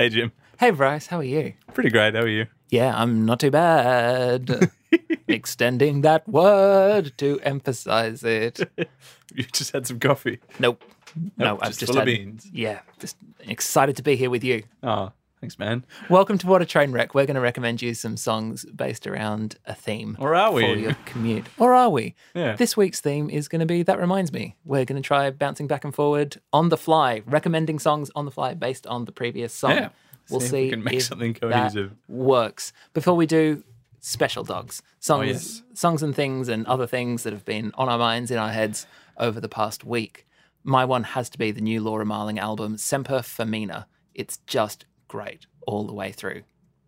Hey, Jim. Hey, Bryce, how are you? Pretty great. How are you? Yeah, I'm not too bad. Extending that word to emphasize it. You just had some coffee. Nope. No, Nope, I've just just full of beans. Yeah, just excited to be here with you. Oh, thanks, man. Welcome to What a Train Wreck. We're going to recommend you some songs based around a theme. Or are we? For your commute. Or are we? Yeah. This week's theme is going to be That Reminds Me. We're going to try bouncing back and forward on the fly, recommending songs on the fly based on the previous song. Yeah. We'll See if we can make something that cohesive. works. Before we do, special dogs. Songs, Oh, yes. songs and things and other things that have been on our minds, in our heads over the past week. My one has to be the new Laura Marling album, Semper Femina. It's just great all the way through.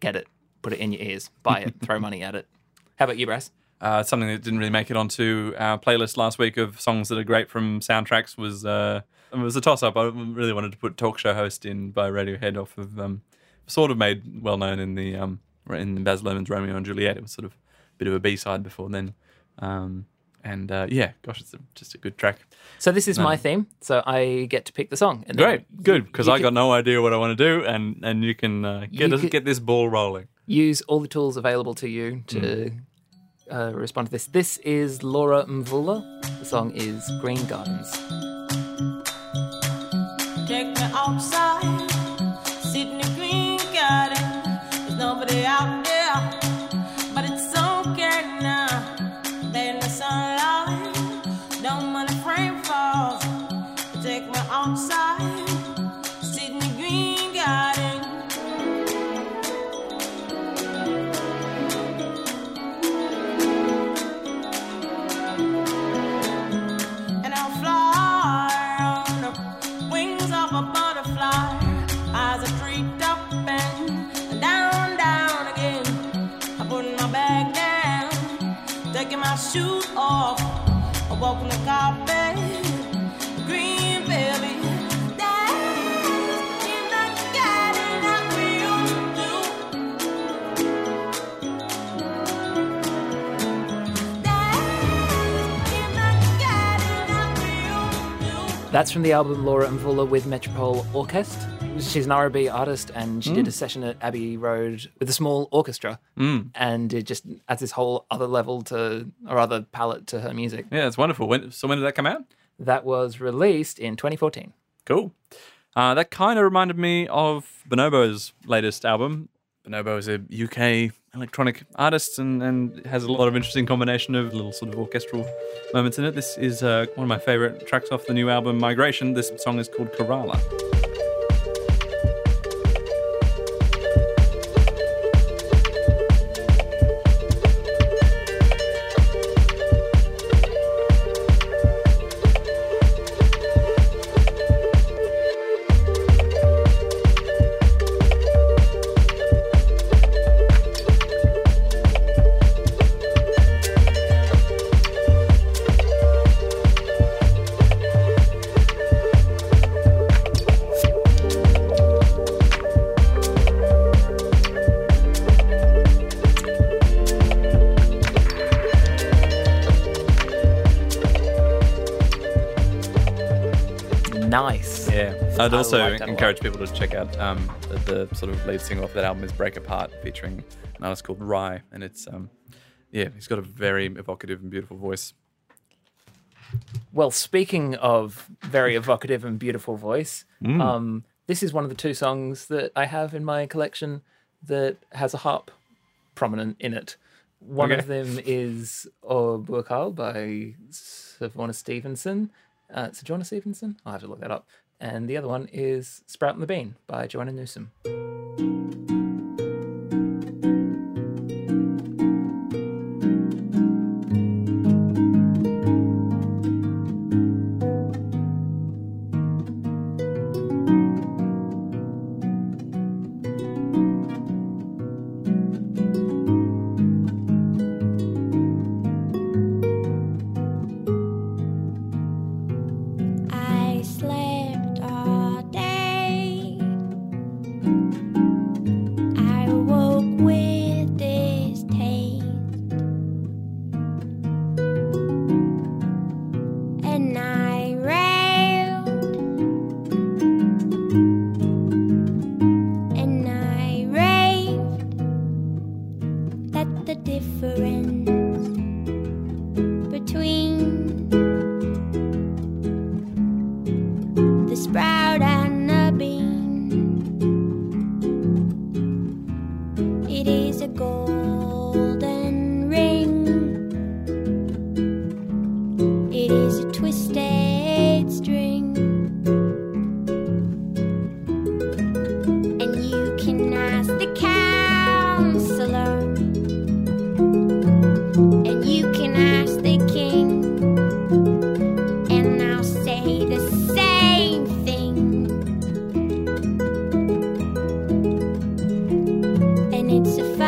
Get it, put it in your ears, buy it, throw money at it. How about you, Bryce? Uh, something that didn't really make it onto our playlist last week of songs that are great from soundtracks was uh, it was a toss up. I really wanted to put "Talk Show Host" in by Radiohead off of um, sort of made well known in the um, in Baz Luhrmann's Romeo and Juliet. It was sort of a bit of a B side before then, um, and uh, yeah, gosh, it's a, just a good track. So this is my theme, so I get to pick the song. Great, good, because I got no idea what I want to do, and and you can uh, get You us, get this ball rolling. Use all the tools available to you to uh, respond to this. This is Laura Mvula. The song is Green Gardens. Shoes off, I walk on the carpet, green to. That's from the album Laura Mvula with Metropole Orchestra. She's an R&B artist, and she did a session at Abbey Road with a small orchestra, mm. and it just adds this whole other level to, or other palette to her music. Yeah, it's wonderful. When, so when did that come out? That was released in 2014. Cool. Uh, that kind of reminded me of Bonobo's latest album. Bonobo is a UK electronic artist and, and has a lot of interesting combination of little sort of orchestral moments in it. This is uh, one of my favorite tracks off the new album Migration. This song is called Kerala. I'd also like encourage people to check out um, the, the sort of lead single off that album is Break Apart, featuring an artist called Rhye. And it's, um, yeah, he's got a very evocative and beautiful voice. Well, speaking of very evocative and beautiful voice, Mm. um, this is one of the two songs that I have in my collection that has a harp prominent in it. One Okay. of them is O Burkal by Savona Stevenson. Uh, Sojourner Stevenson? I'll have to look that up. And the other one is Sprout and the Bean by Joanna Newsom.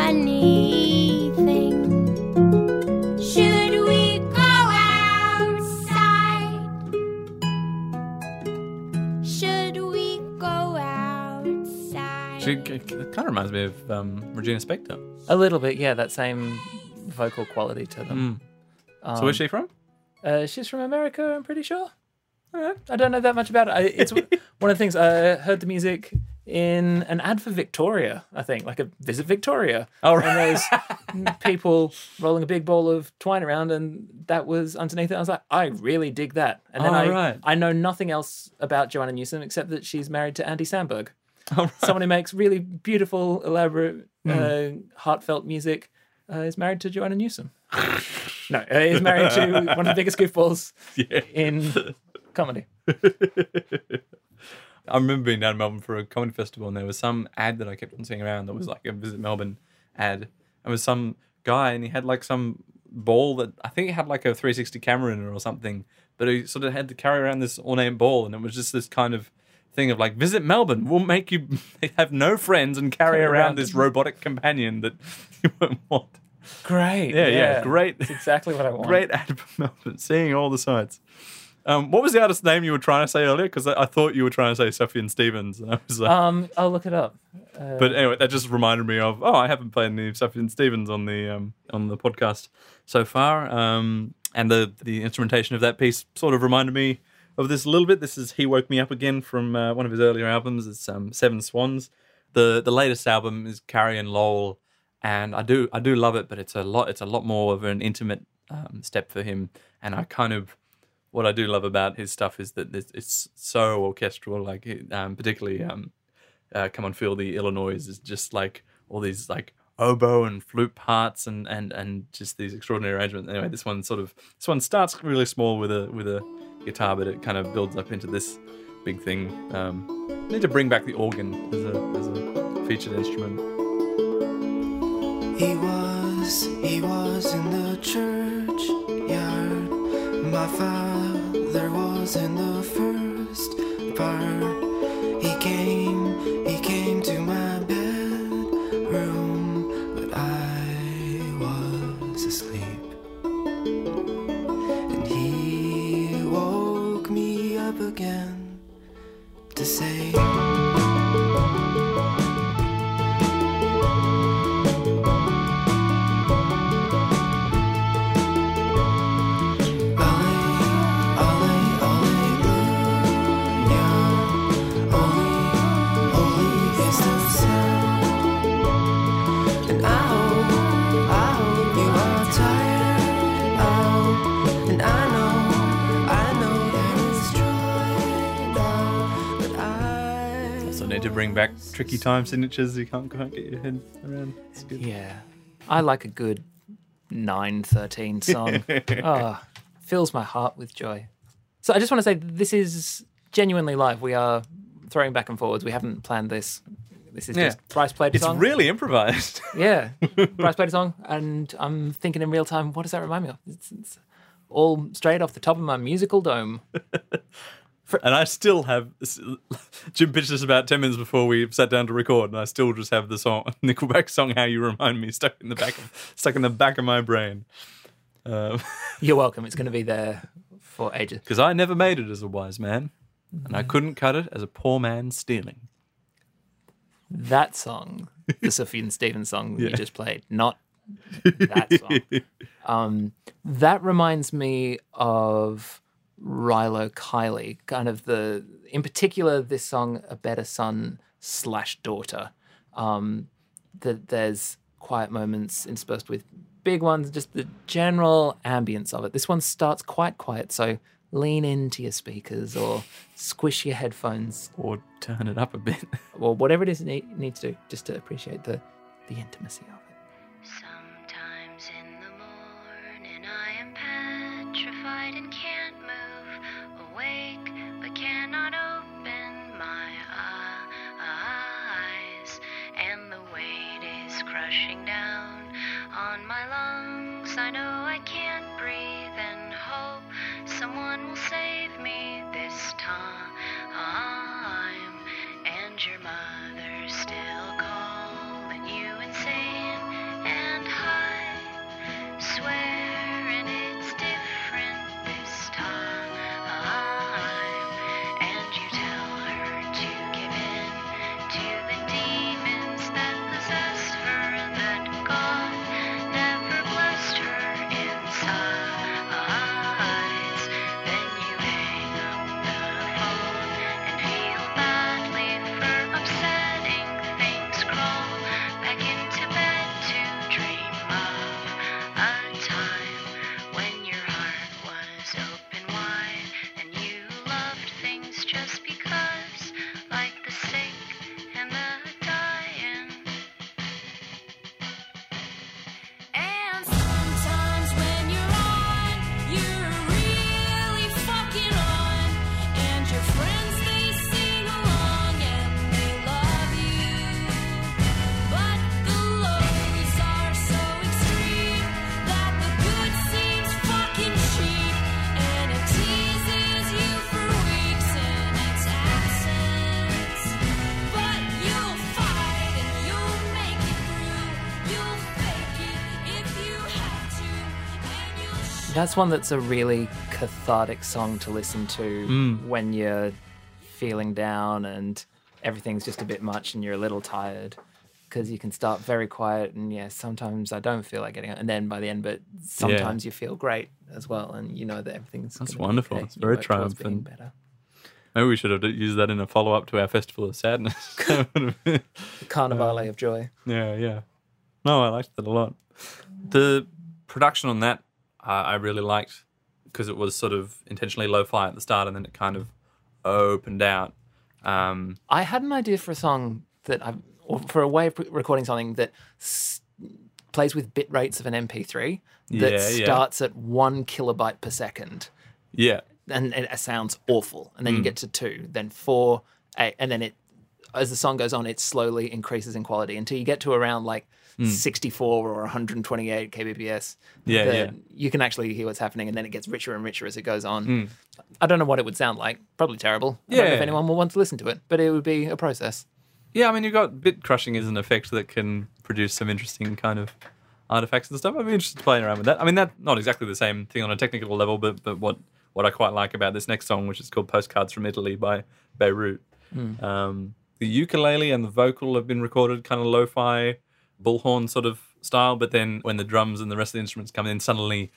It's a funny thing. Should we go outside? Should we go outside? She it kind of reminds me of um, Regina Spektor. A little bit, yeah, that same vocal quality to them. Mm. so where's she from? Uh, she's from America, I'm pretty sure. I don't know that much about it. I, it's one of the things I heard the music in an ad for Victoria, I think, like a Visit Victoria. Oh, right. And there's people rolling a big ball of twine around, and that was underneath it. I was like, I really dig that. And then Oh, I, right. I know nothing else about Joanna Newsom except that she's married to Andy Samberg, Oh, right. someone who makes really beautiful, elaborate, Hmm. uh, heartfelt music. Uh, is married to Joanna Newsom. no, uh, is married to one of the biggest goofballs Yeah. in comedy. I remember being down in Melbourne for a comedy festival, and there was some ad that I kept on seeing around that was like a Visit Melbourne ad. And it was some guy, and he had like some ball that I think he had like a 360 camera in it or something, but he sort of had to carry around this ornate ball, and it was just this kind of thing of like, Visit Melbourne, we'll make you have no friends and carry around around. this robotic companion that you won't want. Great. Yeah, yeah, great. That's exactly what I want. Great ad for Melbourne, seeing all the sights. Um, what was the artist's name you were trying to say earlier? Because I, I thought you were trying to say Sufjan Stevens, and I was like, Um, I'll look it up. Uh, but anyway, that just reminded me of oh, I haven't played any Sufjan Stevens on the um, on the podcast so far, um, and the the instrumentation of that piece sort of reminded me of this a little bit. This is "He Woke Me Up Again" from uh, one of his earlier albums. It's um, Seven Swans. the The latest album is Carrie and Lowell, and I do I do love it, but it's a lot it's a lot more of an intimate um, step for him, and I kind of what I do love about his stuff is that it's, so orchestral. Like um, particularly, um, uh, "Come on, Feel the Illinois" is just like all these like oboe and flute parts and and and just these extraordinary arrangements. Anyway, this one sort of this one starts really small with a with a guitar, but it kind of builds up into this big thing. Um, need to bring back the organ as a as a featured instrument. He was, he was in the churchyard. My father was in the first part. He came, he came to my bedroom, but I was asleep. And he woke me up again to say. Also need to bring back tricky time signatures. You can't quite get your head around. It's good. Yeah. I like a good 913 song. oh, fills my heart with joy. So I just want to say this is genuinely live. We are throwing back and forwards. We haven't planned this. This is Yeah. just Bryce played a song. It's song. really improvised. Yeah. Bryce played a song, and I'm thinking in real time, what does that remind me of? It's, it's all straight off the top of my musical dome. And I still have Jim pitched us about ten minutes before we sat down to record, and I still just have the song Nickelback song "How You Remind Me" stuck in the back, of, stuck in the back of my brain. Because You're welcome. It's going to be there for ages. Because I never made it as a wise man, and I couldn't cut it as a poor man stealing. That song, the Sufjan Stevens song Yeah. you just played, not that song. Um, that reminds me of Rilo Kiley, kind of the, in particular, this song, A Better Son slash Daughter. Um, that there's quiet moments interspersed with big ones, just the general ambience of it. This one starts quite quiet, so lean into your speakers or squish your headphones or turn it up a bit. or whatever it is you need, need to do just to appreciate the, the intimacy of it. That's one that's a really cathartic song to listen to mm. when you're feeling down and everything's just a bit much and you're a little tired. Because you can start very quiet, and yeah, sometimes I don't feel like getting it, and then by the end, but sometimes you feel great as well, and you know that everything's That's wonderful. okay. It's very work towards being triumphant. Better. Maybe we should have used that in a follow up to our Festival of Sadness. That would have been- Carnivale um, of joy. yeah, yeah. No, I liked that a lot. The production on that uh, I really liked because it was sort of intentionally lo-fi at the start, and then it kind of opened out. Um, I had an idea for a song that I, or for a way of recording something that s- plays with bit rates of an MP3 that Yeah, yeah. starts at one kilobyte per second, yeah, and it sounds awful. And then Hmm. you get to two, then four, eight, and then it, as the song goes on, it slowly increases in quality until you get to around like 64 or 128 kbps. Yeah, yeah. You can actually hear what's happening, and then it gets richer and richer as it goes on. Hmm. I don't know what it would sound like. Probably terrible. I don't know if anyone will want to listen to it, but it would be a process. yeah. I mean, you've got bit crushing is an effect that can produce some interesting kind of artifacts and stuff. I'd be interested to play around with that. I mean, that's not exactly the same thing on a technical level, but but what what I quite like about this next song, which is called "Postcards from Italy" by Beirut, um, the ukulele and the vocal have been recorded kind of lo-fi, bullhorn sort of style, but then when the drums and the rest of the instruments come in, suddenly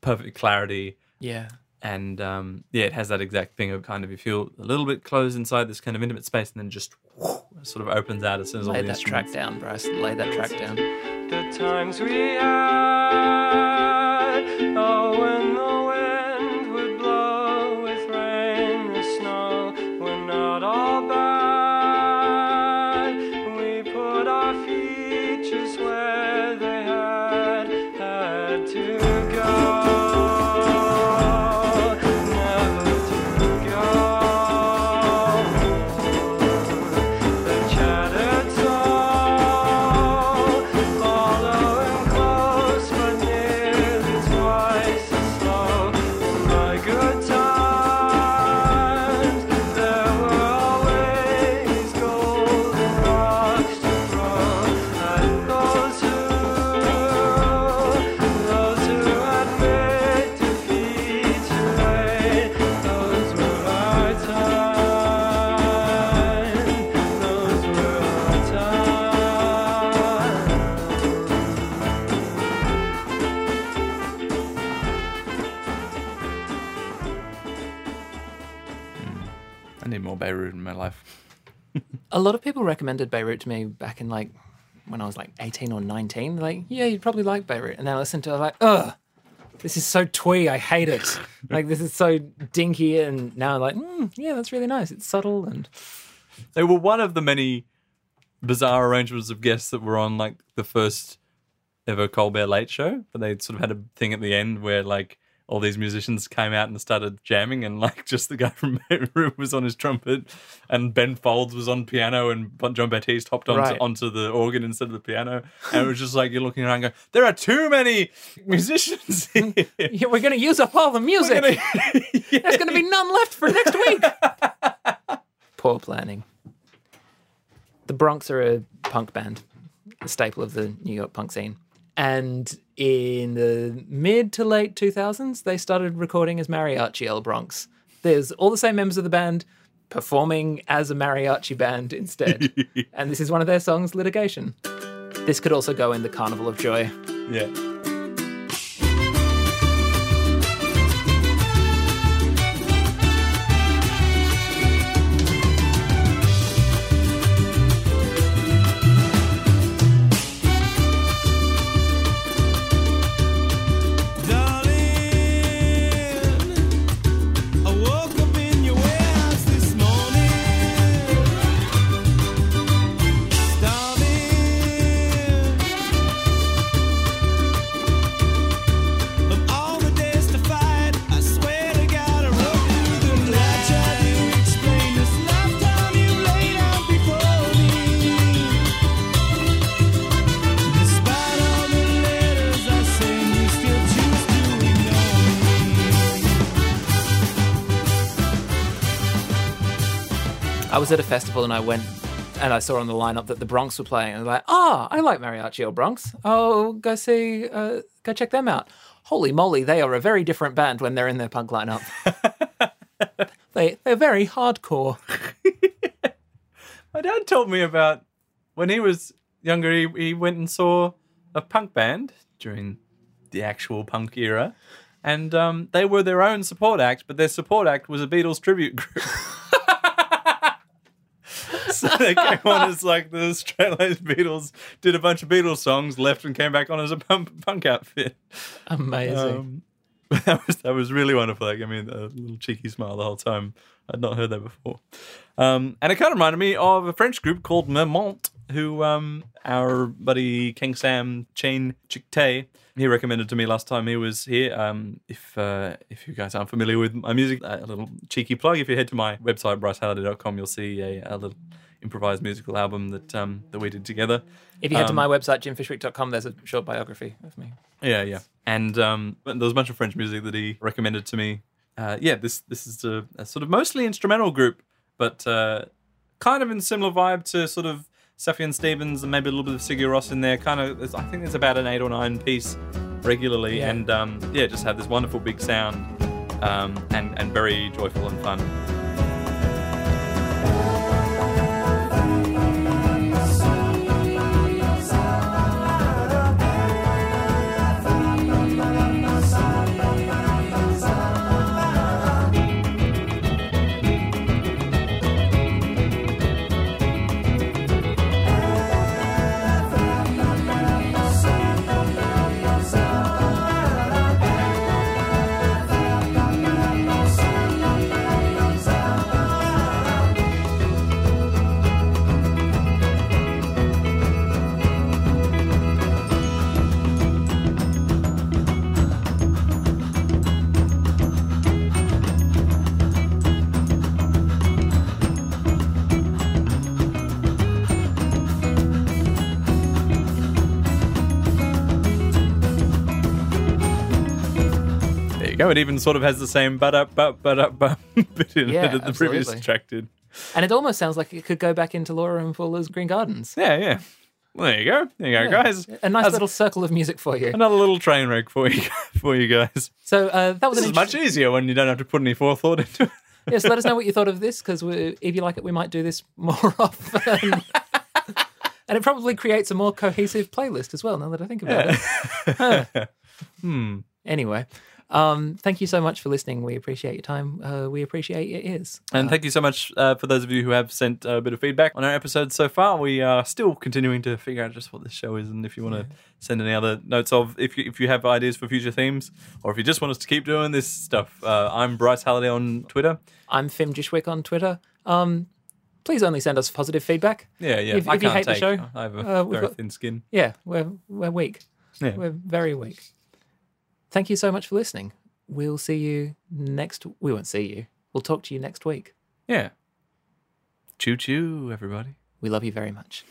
perfect clarity. Yeah. And um, yeah, it has that exact thing of kind of you feel a little bit closed inside this kind of intimate space, and then just sort of opens out as soon as all Lay the that track down, Bryce. Lay that track down. the times we had. Beirut in my life. A lot of people recommended Beirut to me back in like when I was like 18 or 19. Like, yeah, you'd probably like Beirut. And then I listened to it, I was like, ugh, this is so twee. I hate it. like, this is so dinky. And now I'm like, mm, yeah, that's really nice. It's subtle. And They were one of the many bizarre arrangements of guests that were on like the first ever Colbert Late Show, but they sort of had a thing at the end where like all these musicians came out and started jamming, and like just the guy from Room was on his trumpet, and Ben Folds was on piano, and Jon Batiste hopped onto, Right. onto the organ instead of the piano, and it was just like you're looking around, going, "There are too many musicians here." Yeah, we're going to use up all the music. There's going to be none left for next week. Poor planning. The Bronx are a punk band, a staple of the New York punk scene. And in the mid to late 2000s, they started recording as Mariachi El Bronx. There's all the same members of the band performing as a mariachi band instead. and this is one of their songs, Litigation. This could also go in the Carnival of Joy. yeah. Was at a festival and I went and I saw on the lineup that the Bronx were playing. And I was like, oh, I like Mariachi El Bronx. Oh, go see, uh, go check them out. Holy moly, they are a very different band when they're in their punk lineup. they, they're very hardcore. My dad told me about when he was younger. He, he went and saw a punk band during the actual punk era, and um, they were their own support act, but their support act was a Beatles tribute group. they came on as like the Australian Beatles, did a bunch of Beatles songs, left and came back on as a punk, punk outfit. Amazing. Um, that was that was really wonderful. Like, I mean, a little cheeky smile the whole time. I'd not heard that before. Um, and it kind of reminded me of a French group called Mermonte, who um, our buddy King Sam Chain Chikte, he recommended to me last time he was here. Um, if uh, if you guys aren't familiar with my music, a little cheeky plug. If you head to my website brycehalliday.com, you'll see a, a little improvised musical album that um, that we did together. if you head to um, my website, jimfishwick.com, there's a short biography of me. Yeah, yeah. And um, there was a bunch of French music that he recommended to me. Uh, yeah, this this is a, a sort of mostly instrumental group, but uh, kind of in similar vibe to sort of Sufjan Stevens and maybe a little bit of Sigur Rós in there. Kind of, I think there's about an eight or nine piece regularly, Yeah. and um, yeah, just have this wonderful big sound um, and and very joyful and fun. You go. It even sort of has the same but up but but up but bit in Yeah, it that the previous track did. And it almost sounds like it could go back into Laura Mvula's Green Gardens. Yeah, yeah. Well, there you go. There you go, Yeah. guys. A nice That's little circle of music for you. another little train wreck for you for you guys. So uh, that was is much easier when you don't have to put any forethought into it. Yes, let us know what you thought of this because if you like it, we might do this more often. and it probably creates a more cohesive playlist as well. Now that I think about it. Huh. Hmm. Anyway, um, thank you so much for listening. We appreciate your time. Uh, we appreciate your ears. And thank you so much uh, for those of you who have sent a bit of feedback on our episodes so far. We are still continuing to figure out just what this show is, and if you want to send any other notes of if you if you have ideas for future themes, or if you just want us to keep doing this stuff, uh, I'm Bryce Halliday on Twitter. I'm Fim Jishwick on Twitter. Um, please only send us positive feedback. Yeah, yeah. If- I if you hate the show, I have a uh, very got- thin skin. Yeah, we're we're weak. Yeah. We're very weak. Thank you so much for listening. we'll see you next. We won't see you. We'll talk to you next week. Yeah. Choo choo, everybody. We love you very much.